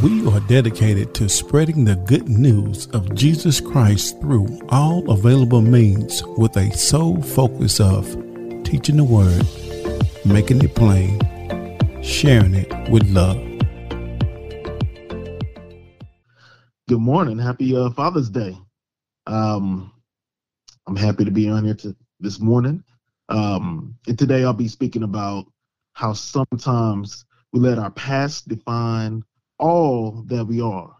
We are dedicated to spreading the good news of Jesus Christ through all available means with a sole focus of teaching the Word, making it plain, sharing it with love. Good morning. Happy uh, Father's Day. Um, I'm happy to be on here to, this morning. Um, and today I'll be speaking about how sometimes we let our past define all that we are.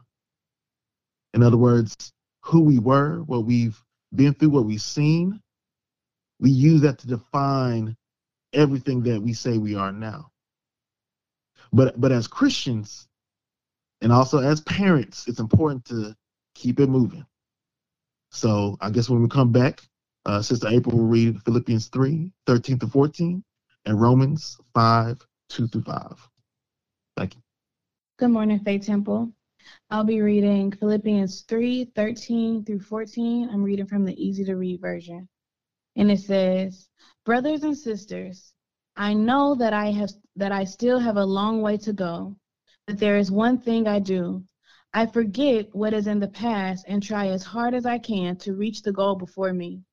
In other words, who we were, what we've been through, what we've seen, we use that to define everything that we say we are now. But but as Christians and also as parents, it's important to keep it moving. So I guess when we come back, uh, Sister April will read Philippians 3, 13 to 14, and Romans 5, 2 through 5. Thank you. Good morning, Faith Temple. I'll be reading Philippians 3 13 through 14. I'm reading from the easy to read version. And it says, Brothers and sisters, I know that I have that I still have a long way to go, but there is one thing I do. I forget what is in the past and try as hard as I can to reach the goal before me.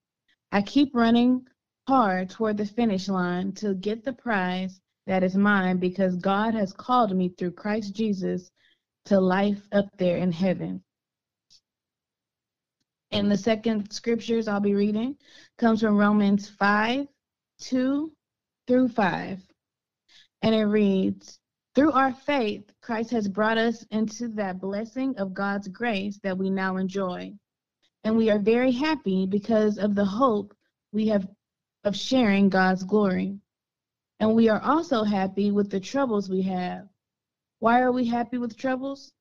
I keep running hard toward the finish line to get the prize that is mine because God has called me through Christ Jesus to life up there in heaven. And the second scriptures I'll be reading comes from Romans 5 2 through 5. And it reads Through our faith, Christ has brought us into that blessing of God's grace that we now enjoy. And we are very happy because of the hope we have of sharing God's glory. And we are also happy with the troubles we have. Why are we happy with troubles?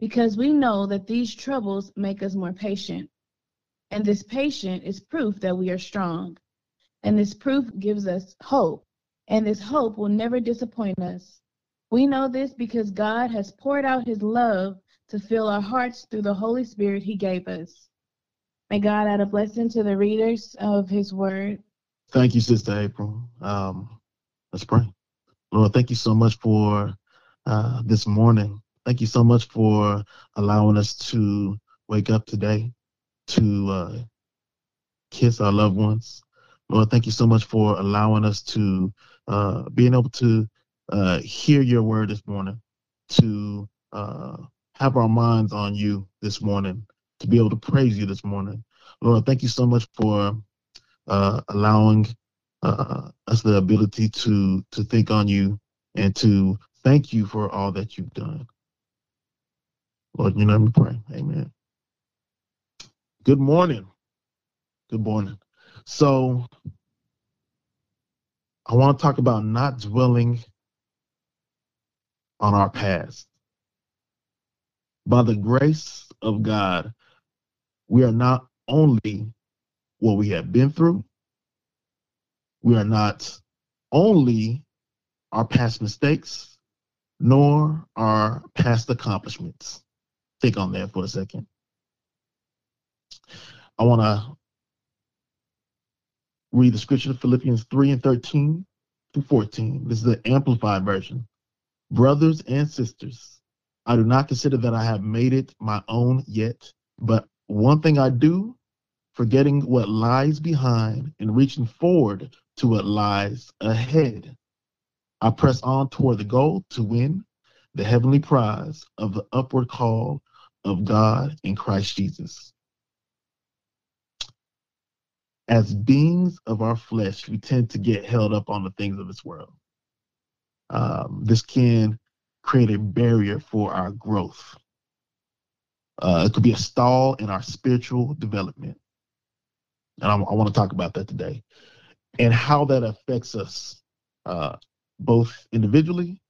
Because we know that these troubles make us more patient. And this patient is proof that we are strong. And this proof gives us hope. And this hope will never disappoint us. We know this because God has poured out his love to fill our hearts through the Holy Spirit he gave us. May God add a blessing to the readers of his word. Thank you, Sister April. Um, Let's pray. Lord, thank you so much for uh, this morning. Thank you so much for allowing us to wake up today, to uh, kiss our loved ones. Lord, thank you so much for allowing us to uh, being able to uh, hear your word this morning, to uh, have our minds on you this morning, to be able to praise you this morning. Lord, thank you so much for uh, allowing uh, us the ability to to think on you and to thank you for all that you've done. Lord, you know me pray. Amen. Good morning. Good morning. So I want to talk about not dwelling on our past. By the grace of God, we are not only what we have been through, we are not only our past mistakes, nor our past accomplishments. Think on that for a second. I want to read the scripture of Philippians 3 and 13 to 14. This is the amplified version. Brothers and sisters, I do not consider that I have made it my own yet, but one thing I do, forgetting what lies behind and reaching forward to what lies ahead. I press on toward the goal to win the heavenly prize of the upward call of God in Christ Jesus. As beings of our flesh, we tend to get held up on the things of this world. Um, this can create a barrier for our growth. Uh, it could be a stall in our spiritual development. And I, I want to talk about that today and how that affects us uh, both individually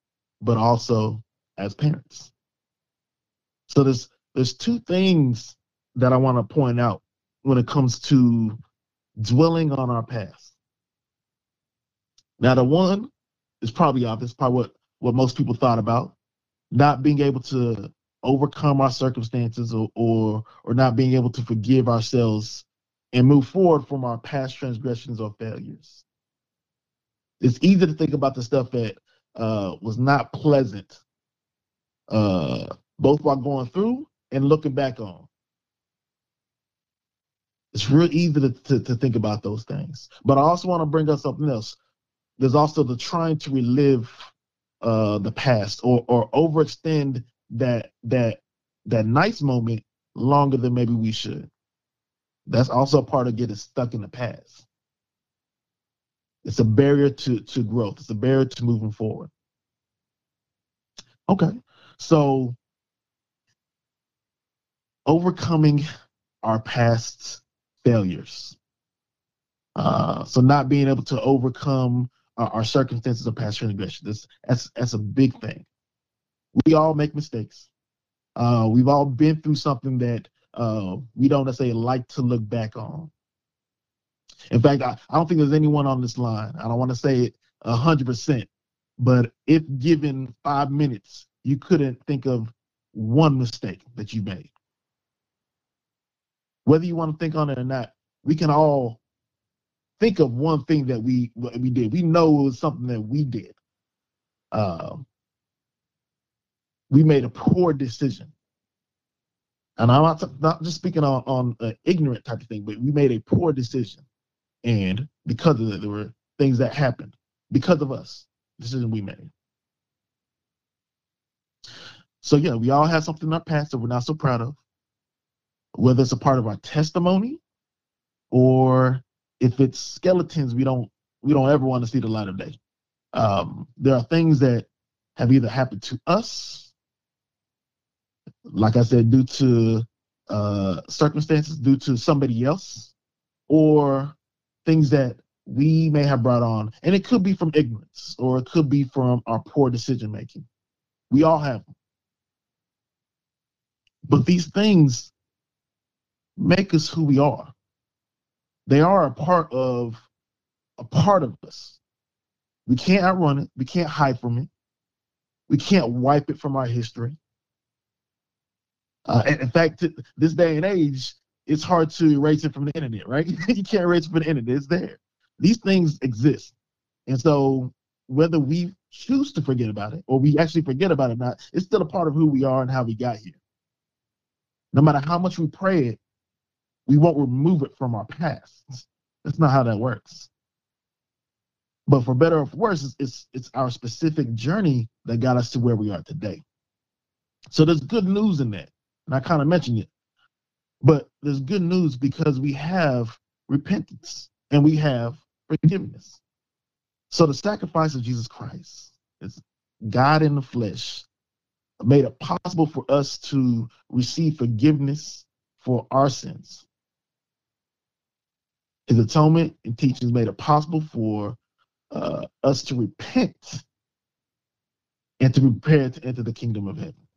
but also as parents. So there's there's two things that i want to point out when it comes to dwelling on our past. Now the one is probably obvious probably what what most people thought about not being able to overcome our circumstances or or, or not being able to forgive ourselves and move forward from our past transgressions or failures. It's easy to think about the stuff that uh, was not pleasant uh, both while going through and looking back on. It's real easy to, to, to think about those things. But I also want to bring up something else. There's also the trying to relive uh, the past or or overextend that that that nice moment longer than maybe we should. That's also part of getting stuck in the past. It's a barrier to to growth. It's a barrier to moving forward. Okay, so overcoming our past failures. Uh, so not being able to overcome our, our circumstances of past transgression. That's, that's that's a big thing. We all make mistakes. Uh, we've all been through something that uh, we don't necessarily like to look back on. In fact, I, I don't think there's anyone on this line. I don't want to say it a hundred percent, but if given five minutes, you couldn't think of one mistake that you made whether you want to think on it or not, we can all think of one thing that we we did. We know it was something that we did. Um, we made a poor decision, and I'm not, not just speaking on on an ignorant type of thing, but we made a poor decision, and because of it, there were things that happened because of us, decision we made. So yeah, we all have something in our past that we're not so proud of. Whether it's a part of our testimony or if it's skeletons we don't we don't ever want to see the light of day. Um, there are things that have either happened to us like i said due to uh, circumstances due to somebody else or things that we may have brought on and it could be from ignorance or it could be from our poor decision making we all have them but these things make us who we are. They are a part of a part of us. We can't outrun it. We can't hide from it. We can't wipe it from our history. Uh, in fact, this day and age, it's hard to erase it from the internet, right? you can't erase it from the internet. It's there. These things exist. And so whether we choose to forget about it or we actually forget about it not, it's still a part of who we are and how we got here. No matter how much we pray it, we won't remove it from our past. That's not how that works. But for better or for worse, it's, it's, it's our specific journey that got us to where we are today. So there's good news in that. And I kind of mentioned it. But there's good news because we have repentance and we have forgiveness. So the sacrifice of Jesus Christ is God in the flesh made it possible for us to receive forgiveness for our sins. His atonement and teachings made it possible for uh, us to repent and to prepare to enter the kingdom of heaven.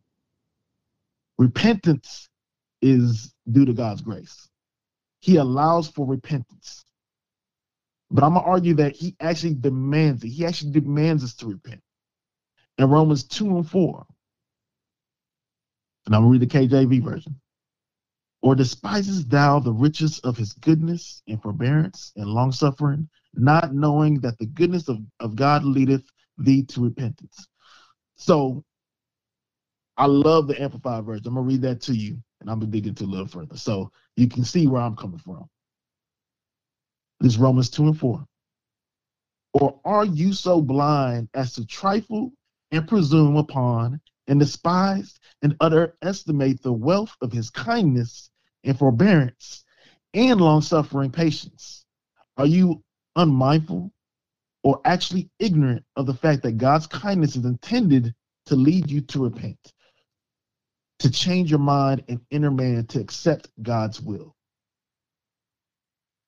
Repentance is due to God's grace. He allows for repentance. But I'm going to argue that he actually demands it. He actually demands us to repent. In Romans 2 and 4, and I'm going to read the KJV version. Or despisest thou the riches of his goodness and forbearance and longsuffering, not knowing that the goodness of, of God leadeth thee to repentance? So I love the Amplified version. I'm to read that to you and I'm to dig into a little further. So you can see where I'm coming from. This Romans 2 and 4. Or are you so blind as to trifle and presume upon and despise and underestimate the wealth of his kindness and forbearance and long suffering patience? Are you unmindful or actually ignorant of the fact that God's kindness is intended to lead you to repent, to change your mind and inner man to accept God's will?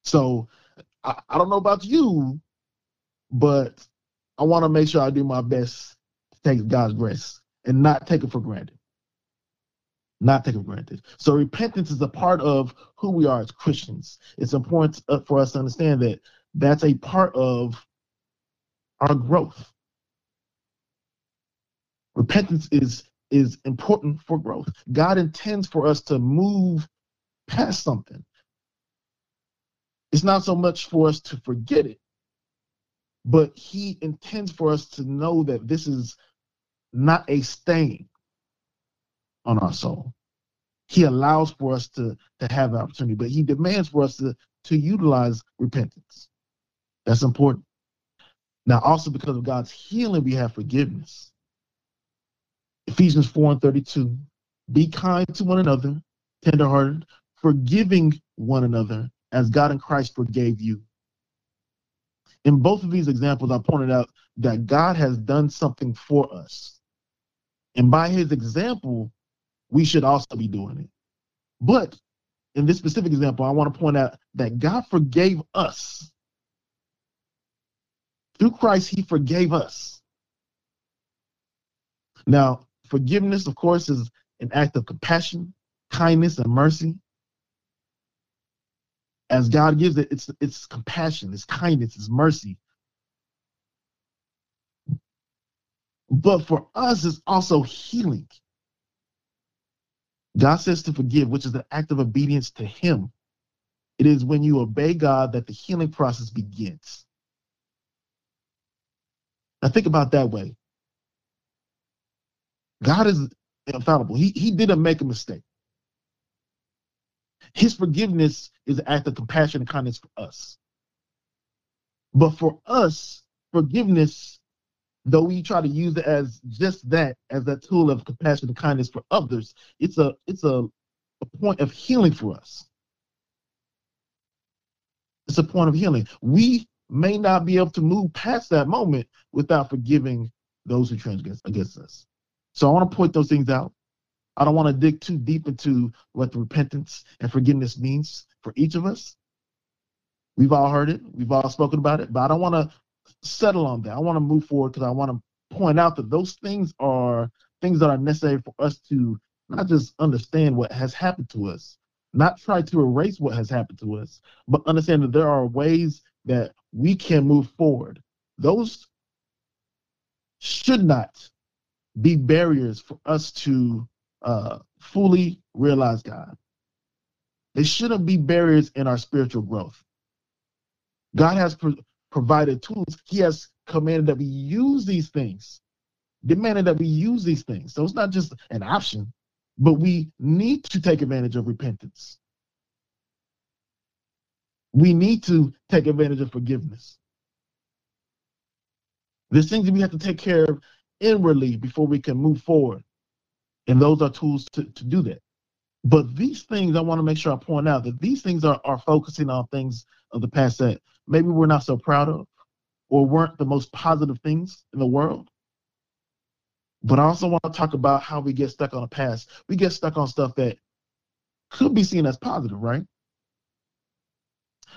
So I, I don't know about you, but I want to make sure I do my best to take God's grace and not take it for granted not take it for granted. So repentance is a part of who we are as Christians. It's important uh, for us to understand that that's a part of our growth. Repentance is is important for growth. God intends for us to move past something. It's not so much for us to forget it, but he intends for us to know that this is not a stain on our soul. He allows for us to, to have opportunity, but he demands for us to, to utilize repentance. That's important. Now, also because of God's healing, we have forgiveness. Ephesians 4 and 32. Be kind to one another, tenderhearted, forgiving one another as God in Christ forgave you. In both of these examples, I pointed out that God has done something for us. And by his example, we should also be doing it. But in this specific example, I want to point out that God forgave us. Through Christ, he forgave us. Now, forgiveness, of course, is an act of compassion, kindness, and mercy. As God gives it, it's it's compassion, it's kindness, it's mercy. But for us, it's also healing. God says to forgive, which is an act of obedience to Him. It is when you obey God that the healing process begins. Now, think about that way. God is infallible. He, he didn't make a mistake. His forgiveness is an act of compassion and kindness for us. But for us, forgiveness, though we try to use it as just that, as a tool of compassion and kindness for others, it's a it's a, a point of healing for us. It's a point of healing. We may not be able to move past that moment without forgiving those who transgress against us. So I want to point those things out. I don't want to dig too deep into what repentance and forgiveness means for each of us. We've all heard it, we've all spoken about it, but I don't want to settle on that. I want to move forward because I want to point out that those things are things that are necessary for us to not just understand what has happened to us, not try to erase what has happened to us, but understand that there are ways that we can move forward. Those should not be barriers for us to uh, fully realize God. They shouldn't be barriers in our spiritual growth. God has pro- provided tools. He has commanded that we use these things, demanded that we use these things. So it's not just an option, but we need to take advantage of repentance. We need to take advantage of forgiveness. There's things that we have to take care of inwardly before we can move forward. And those are tools to, to do that. But these things, I want to make sure I point out that these things are, are focusing on things of the past that maybe we're not so proud of or weren't the most positive things in the world. But I also want to talk about how we get stuck on the past. We get stuck on stuff that could be seen as positive, right?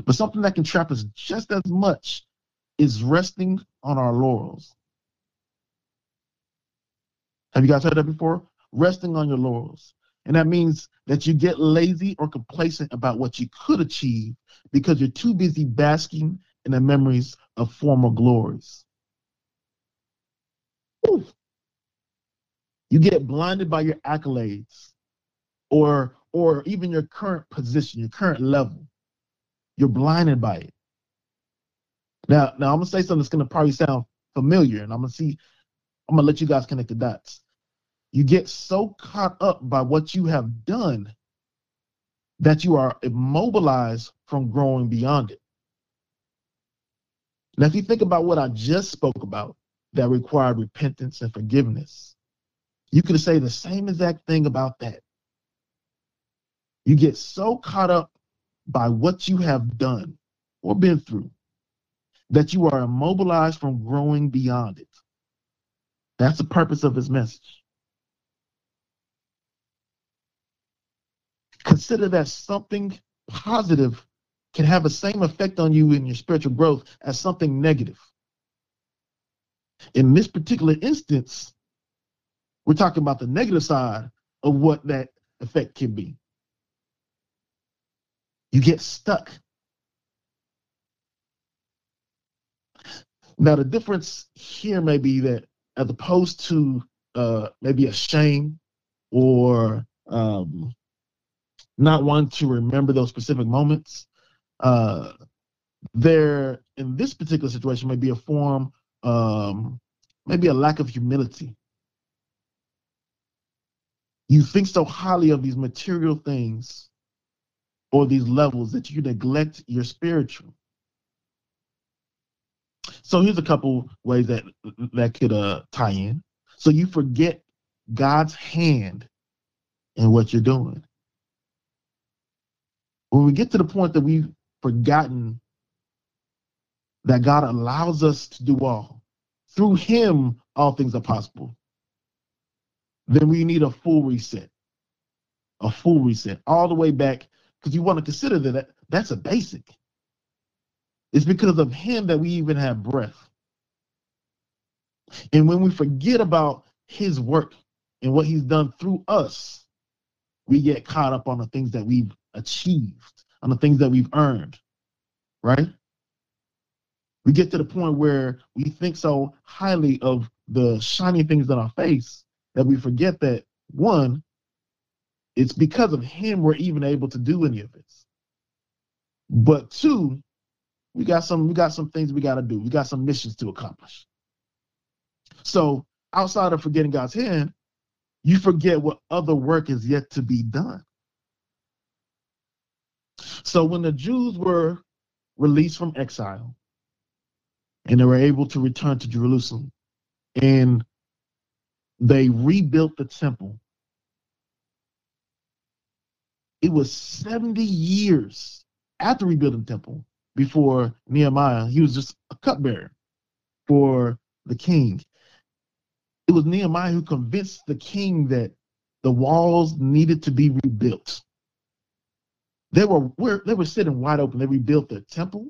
But something that can trap us just as much is resting on our laurels. Have you guys heard that before? Resting on your laurels. And that means that you get lazy or complacent about what you could achieve because you're too busy basking in the memories of former glories. Ooh. You get blinded by your accolades or or even your current position, your current level. You're blinded by it. Now, now I'm gonna say something that's gonna probably sound familiar, and I'm gonna see, I'm gonna let you guys connect the dots. You get so caught up by what you have done that you are immobilized from growing beyond it. Now, if you think about what I just spoke about that required repentance and forgiveness, you could say the same exact thing about that. You get so caught up by what you have done or been through that you are immobilized from growing beyond it. That's the purpose of his message. Consider that something positive can have the same effect on you in your spiritual growth as something negative. In this particular instance, we're talking about the negative side of what that effect can be. You get stuck Now, the difference here may be that as opposed to uh, maybe a shame or um, not wanting to remember those specific moments, uh, there in this particular situation may be a form, um, maybe a lack of humility. You think so highly of these material things or these levels that you neglect your spiritual. So here's a couple ways that that could uh, tie in. So you forget God's hand in what you're doing. When we get to the point that we've forgotten that God allows us to do all, through Him, all things are possible, then we need a full reset. A full reset, all the way back, because you want to consider that that's a basic. It's because of Him that we even have breath. And when we forget about His work and what He's done through us, we get caught up on the things that we've achieved, on the things that we've earned, right? We get to the point where we think so highly of the shiny things in our face that we forget that one, it's because of him we're even able to do any of this. But two, we got some we got some things we got to do. We got some missions to accomplish. So outside of forgetting God's hand, you forget what other work is yet to be done. So when the Jews were released from exile and they were able to return to Jerusalem and they rebuilt the temple, it was 70 years after rebuilding the temple before Nehemiah, he was just a cupbearer for the king. It was Nehemiah who convinced the king that the walls needed to be rebuilt. They were, were they were sitting wide open. They rebuilt their temple,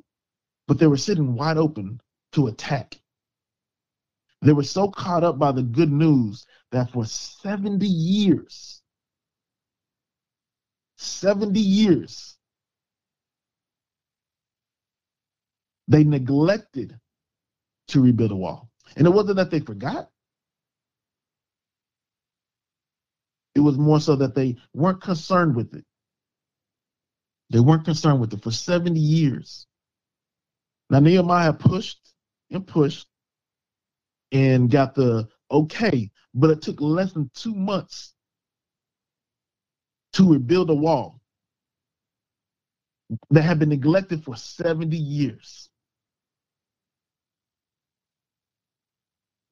but they were sitting wide open to attack. They were so caught up by the good news that for 70 years, 70 years, they neglected to rebuild a wall. And it wasn't that they forgot, it was more so that they weren't concerned with it. They weren't concerned with it for 70 years. Now, Nehemiah pushed and pushed and got the okay, but it took less than two months to rebuild a wall that had been neglected for 70 years.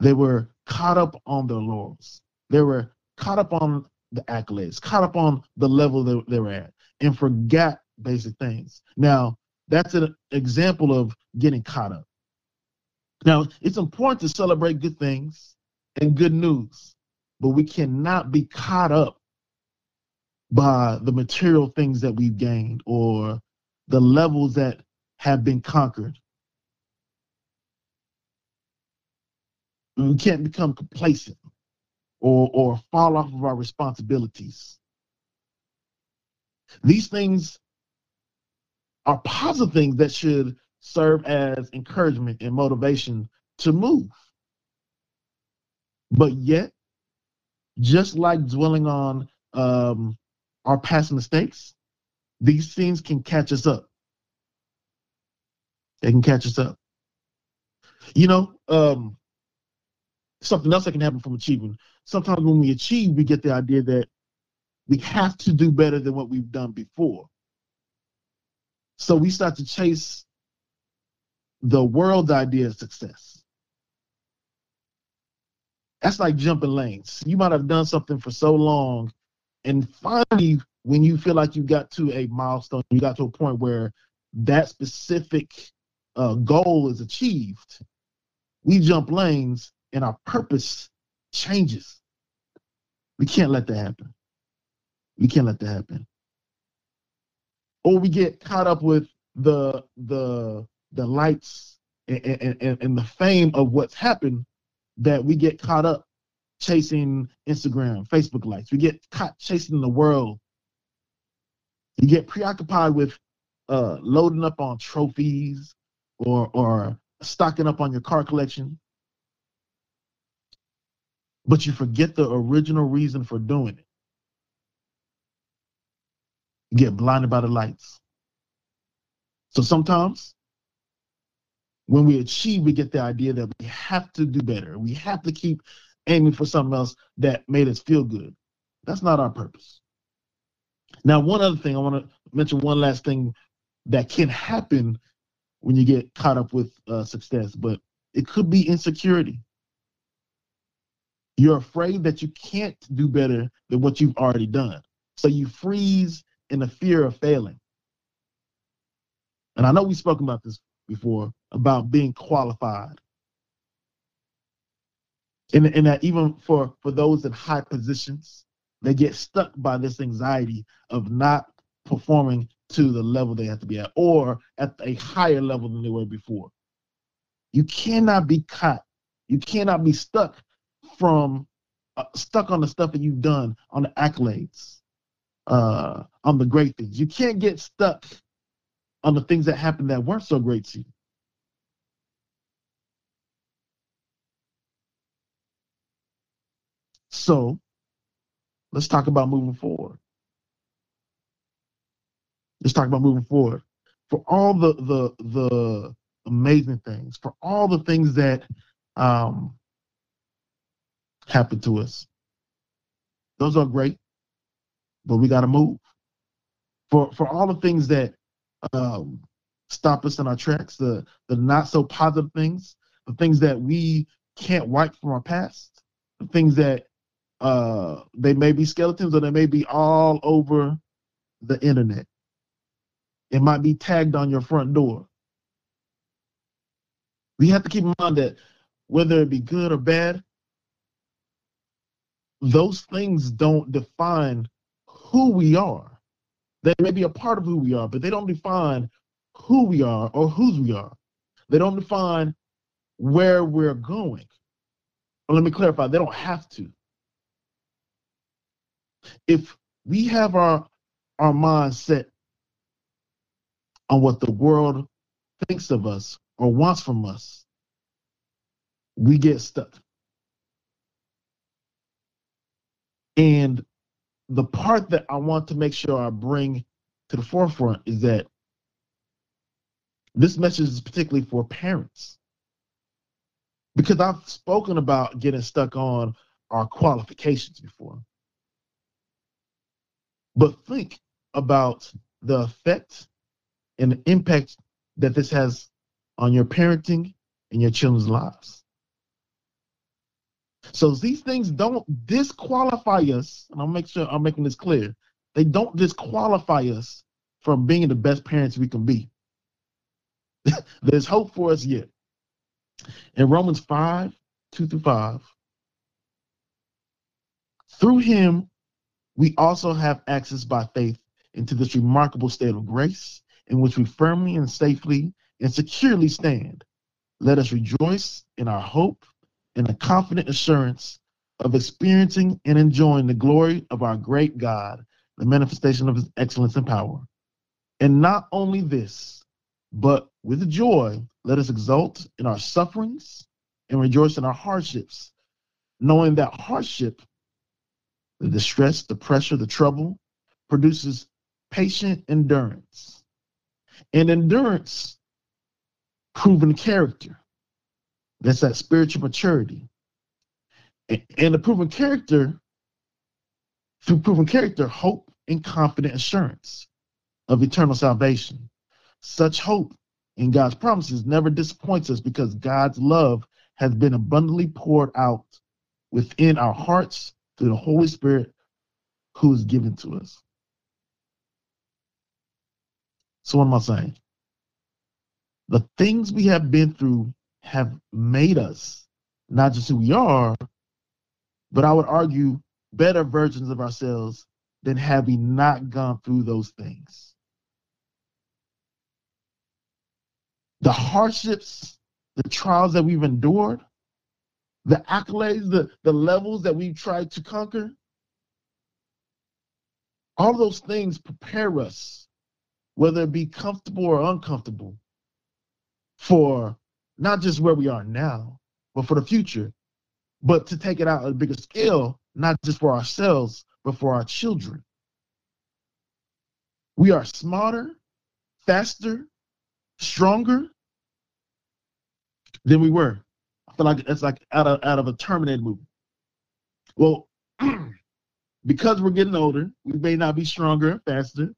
They were caught up on their laurels. They were caught up on the accolades, caught up on the level that they were at, and forgot basic things. Now, that's an example of getting caught up. Now, it's important to celebrate good things and good news, but we cannot be caught up by the material things that we've gained or the levels that have been conquered. We can't become complacent or, or fall off of our responsibilities. These things are positive things that should serve as encouragement and motivation to move. But yet, just like dwelling on um, our past mistakes, these things can catch us up. They can catch us up. You know, um, something else that can happen from achieving. Sometimes when we achieve, we get the idea that we have to do better than what we've done before. So we start to chase the world's idea of success. That's like jumping lanes. You might have done something for so long, and finally, when you feel like you got to a milestone, you got to a point where that specific uh, goal is achieved, we jump lanes and our purpose changes. We can't let that happen. We can't let that happen. Or we get caught up with the the the lights and, and, and the fame of what's happened that we get caught up chasing Instagram, Facebook likes. We get caught chasing the world. You get preoccupied with uh, loading up on trophies or or stocking up on your car collection. But you forget the original reason for doing it. You get blinded by the lights. So sometimes when we achieve, we get the idea that we have to do better. We have to keep aiming for something else that made us feel good. That's not our purpose. Now, one other thing I want to mention one last thing that can happen when you get caught up with uh, success, but it could be insecurity. You're afraid that you can't do better than what you've already done. So you freeze in the fear of failing. And I know we've spoken about this before about being qualified. And, and that even for, for those in high positions, they get stuck by this anxiety of not performing to the level they have to be at or at a higher level than they were before. You cannot be caught. You cannot be stuck from uh, stuck on the stuff that you've done, on the accolades, uh, on the great things. You can't get stuck on the things that happened that weren't so great to you. So let's talk about moving forward. Let's talk about moving forward. For all the the the amazing things, for all the things that um, happen to us, those are great, but we got to move. For for all the things that um, stop us in our tracks, the the not so positive things, the things that we can't wipe from our past, the things that uh, they may be skeletons or they may be all over the internet. It might be tagged on your front door. We have to keep in mind that whether it be good or bad, those things don't define who we are. They may be a part of who we are, but they don't define who we are or whose we are. They don't define where we're going. Well, let me clarify, they don't have to. If we have our our mind set on what the world thinks of us or wants from us, we get stuck. And the part that I want to make sure I bring to the forefront is that this message is particularly for parents. Because I've spoken about getting stuck on our qualifications before. But think about the effect and the impact that this has on your parenting and your children's lives. So these things don't disqualify us, and I'll make sure I'm making this clear. They don't disqualify us from being the best parents we can be. There's hope for us yet. In Romans 5, 2 through 5, through him we also have access by faith into this remarkable state of grace in which we firmly and safely and securely stand. Let us rejoice in our hope and the confident assurance of experiencing and enjoying the glory of our great God, the manifestation of his excellence and power. And not only this, but with joy, let us exult in our sufferings and rejoice in our hardships, knowing that hardship, the distress, the pressure, the trouble, produces patient endurance and endurance, proven character. That's that spiritual maturity. And the proven character, through proven character, hope and confident assurance of eternal salvation. Such hope in God's promises never disappoints us because God's love has been abundantly poured out within our hearts through the Holy Spirit who is given to us. So, what am I saying? The things we have been through have made us not just who we are, but I would argue better versions of ourselves than had we not gone through those things. The hardships, the trials that we've endured, the accolades, the, the levels that we've tried to conquer, all those things prepare us whether it be comfortable or uncomfortable, for not just where we are now, but for the future. But to take it out a bigger scale, not just for ourselves, but for our children. We are smarter, faster, stronger than we were. I feel like it's like out of out of a Terminator movie. Well, because we're getting older, we may not be stronger and faster,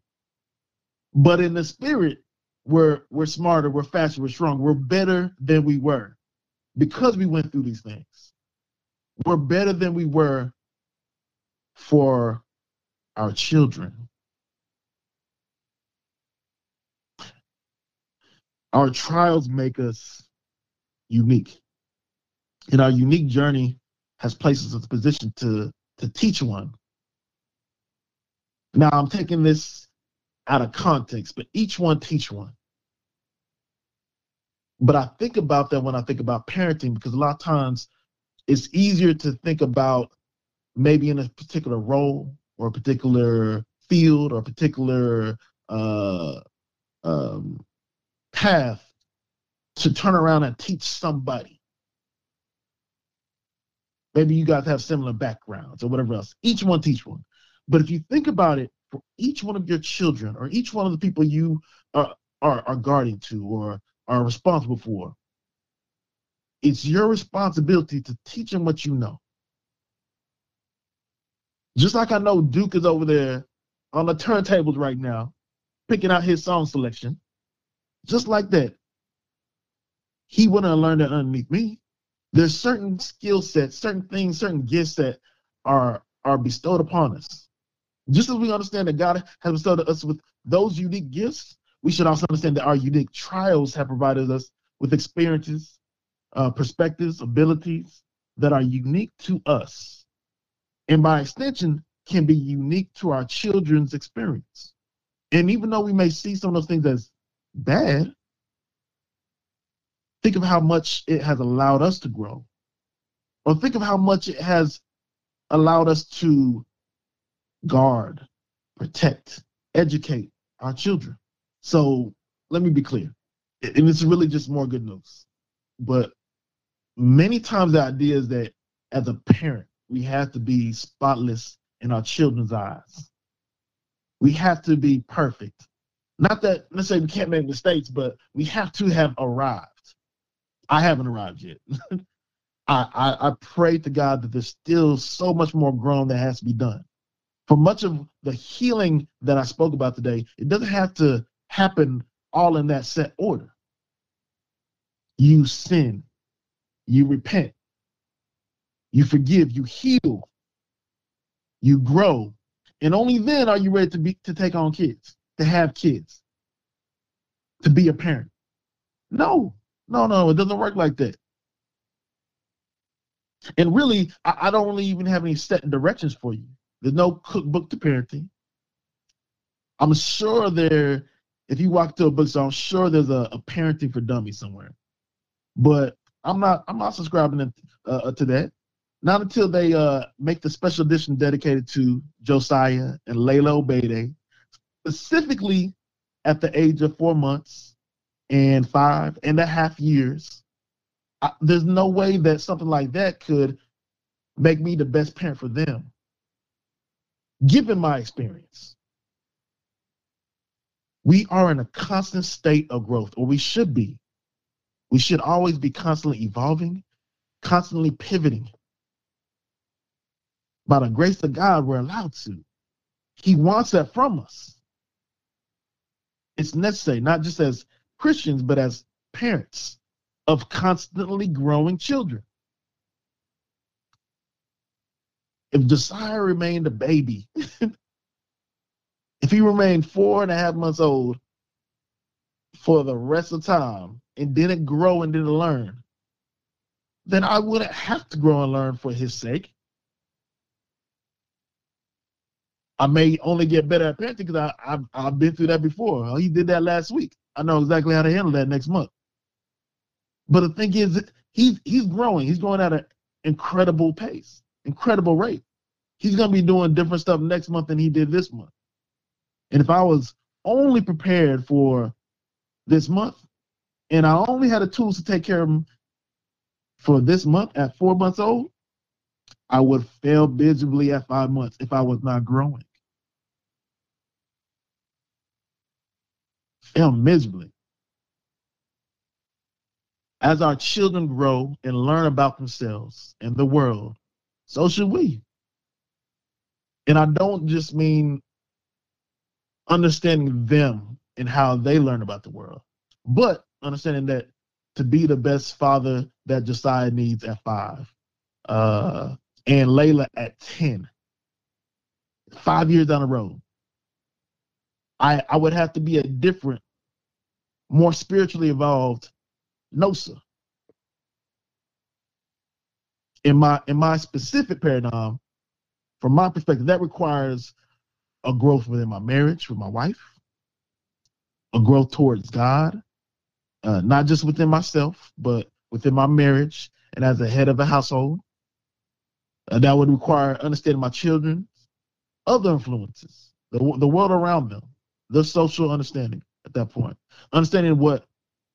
but in the spirit, we're we're smarter, we're faster, we're stronger, we're better than we were because we went through these things. We're better than we were for our children. Our trials make us unique. And our unique journey has placed us in a position to, to teach one. Now, I'm taking this out of context, but each one teach one. But I think about that when I think about parenting because a lot of times it's easier to think about maybe in a particular role or a particular field or a particular uh, um, path to turn around and teach somebody. Maybe you guys have similar backgrounds or whatever else. Each one teach one. But if you think about it, each one of your children or each one of the people you are, are, are guarding to or are responsible for, it's your responsibility to teach them what you know. Just like I know Duke is over there on the turntables right now, picking out his song selection. Just like that. He wouldn't have learned it underneath me. There's certain skill sets, certain things, certain gifts that are are bestowed upon us. Just as we understand that God has bestowed us with those unique gifts, we should also understand that our unique trials have provided us with experiences, uh, perspectives, abilities that are unique to us and by extension can be unique to our children's experience. And even though we may see some of those things as bad, think of how much it has allowed us to grow. Or think of how much it has allowed us to guard, protect, educate our children. So let me be clear. And it's really just more good news. But many times the idea is that as a parent, we have to be spotless in our children's eyes. We have to be perfect. Not that necessarily we can't make mistakes, but we have to have arrived. I haven't arrived yet. I, I, I pray to God that there's still so much more grown that has to be done. For much of the healing that I spoke about today, it doesn't have to happen all in that set order. You sin, you repent, you forgive, you heal, you grow, and only then are you ready to be to take on kids, to have kids, to be a parent. No, no, no, it doesn't work like that. And really, I, I don't really even have any set directions for you. There's no cookbook to parenting. I'm sure there, if you walk to a bookstore, I'm sure there's a, a parenting for dummies somewhere. But I'm not. I'm not subscribing to, uh, to that. Not until they uh, make the special edition dedicated to Josiah and Layla Obede, specifically at the age of four months and five and a half years. I, there's no way that something like that could make me the best parent for them, given my experience. We are in a constant state of growth, or we should be. We should always be constantly evolving, constantly pivoting, by the grace of God, we're allowed to. He wants that from us. It's necessary, not just as Christians, but as parents of constantly growing children. If Josiah remained a baby, if he remained four and a half months old for the rest of time and didn't grow and didn't learn, then I wouldn't have to grow and learn for his sake. I may only get better at parenting because I've, I've been through that before. Oh, he did that last week. I know exactly how to handle that next month. But the thing is, he's he's growing. He's growing at an incredible pace, incredible rate. He's going to be doing different stuff next month than he did this month. And if I was only prepared for this month, and I only had the tools to take care of him for this month at four months old, I would fail miserably at five months if I was not growing. Fail miserably. As our children grow and learn about themselves and the world, so should we. And I don't just mean understanding them and how they learn about the world, but understanding that to be the best father that Josiah needs at five, uh, and Layla at 10, five years down the road, I, I would have to be a different, more spiritually evolved Nosa. In my in my specific paradigm, from my perspective, that requires a growth within my marriage with my wife, a growth towards God, uh, not just within myself, but within my marriage and as a head of a household. Uh, that would require understanding my children, other influences, the, the world around them, the social understanding at that point, understanding what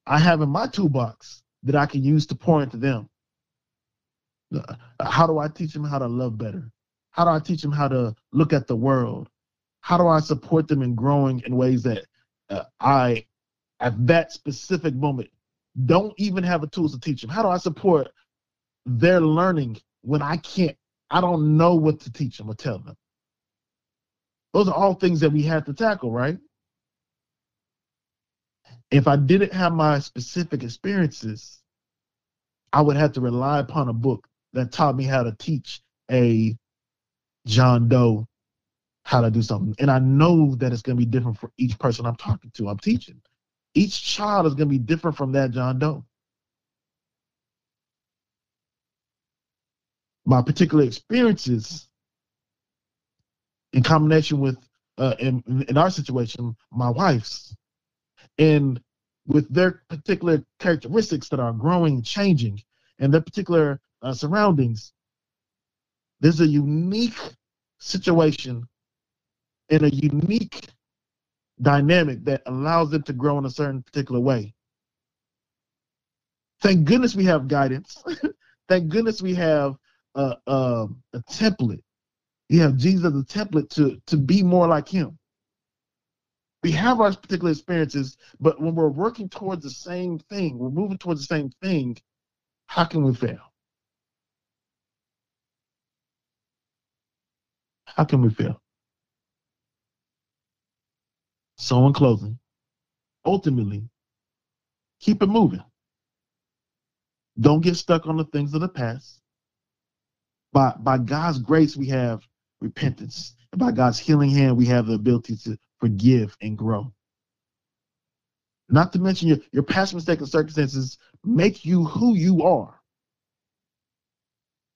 I have in my toolbox that I can use to pour into them. How do I teach them how to love better? How do I teach them how to look at the world? How do I support them in growing in ways that uh, I, at that specific moment, don't even have the tools to teach them? How do I support their learning when I can't, I don't know what to teach them or tell them? Those are all things that we have to tackle, right? If I didn't have my specific experiences, I would have to rely upon a book that taught me how to teach a John Doe how to do something. And I know that it's going to be different for each person I'm talking to, I'm teaching. Each child is going to be different from that John Doe. My particular experiences in combination with, uh, in, in our situation, my wife's, and with their particular characteristics that are growing, changing, and their particular uh, surroundings, there's a unique situation and a unique dynamic that allows them to grow in a certain particular way. Thank goodness we have guidance. Thank goodness we have a, a, a template. You have Jesus a template to, to be more like him. We have our particular experiences, but when we're working towards the same thing, we're moving towards the same thing, how can we fail? How can we fail? So, in closing, ultimately, keep it moving. Don't get stuck on the things of the past. By, by God's grace, we have repentance. And by God's healing hand, we have the ability to forgive and grow. Not to mention your, your past mistakes and circumstances make you who you are.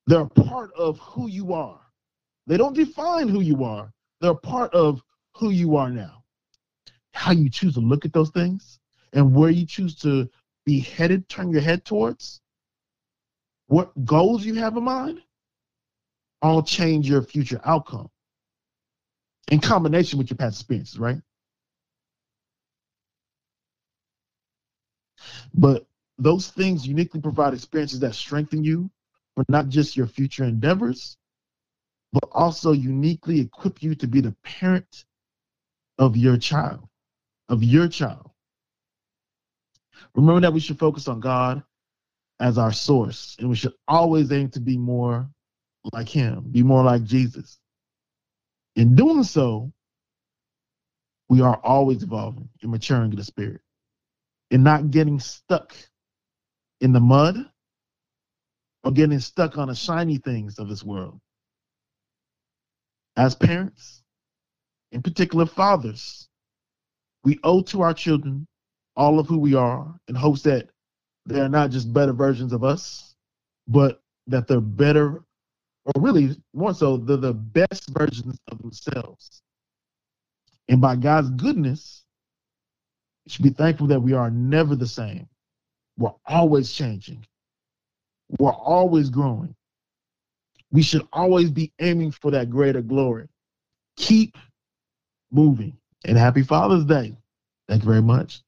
They're a part of who you are. They don't define who you are. They're part of who you are now. How you choose to look at those things and where you choose to be headed, turn your head towards, what goals you have in mind, all change your future outcome in combination with your past experiences, right? But those things uniquely provide experiences that strengthen you for not just your future endeavors, but also uniquely equip you to be the parent of your child, of your child. Remember that we should focus on God as our source, and we should always aim to be more like Him, be more like Jesus. In doing so, we are always evolving and maturing in the spirit and not getting stuck in the mud or getting stuck on the shiny things of this world as parents, in particular fathers, we owe to our children all of who we are in hopes that they're not just better versions of us, but that they're better, or really more so, they're the best versions of themselves. And by God's goodness, we should be thankful that we are never the same. We're always changing. We're always growing. We should always be aiming for that greater glory. Keep moving. And happy Father's Day. Thank you very much.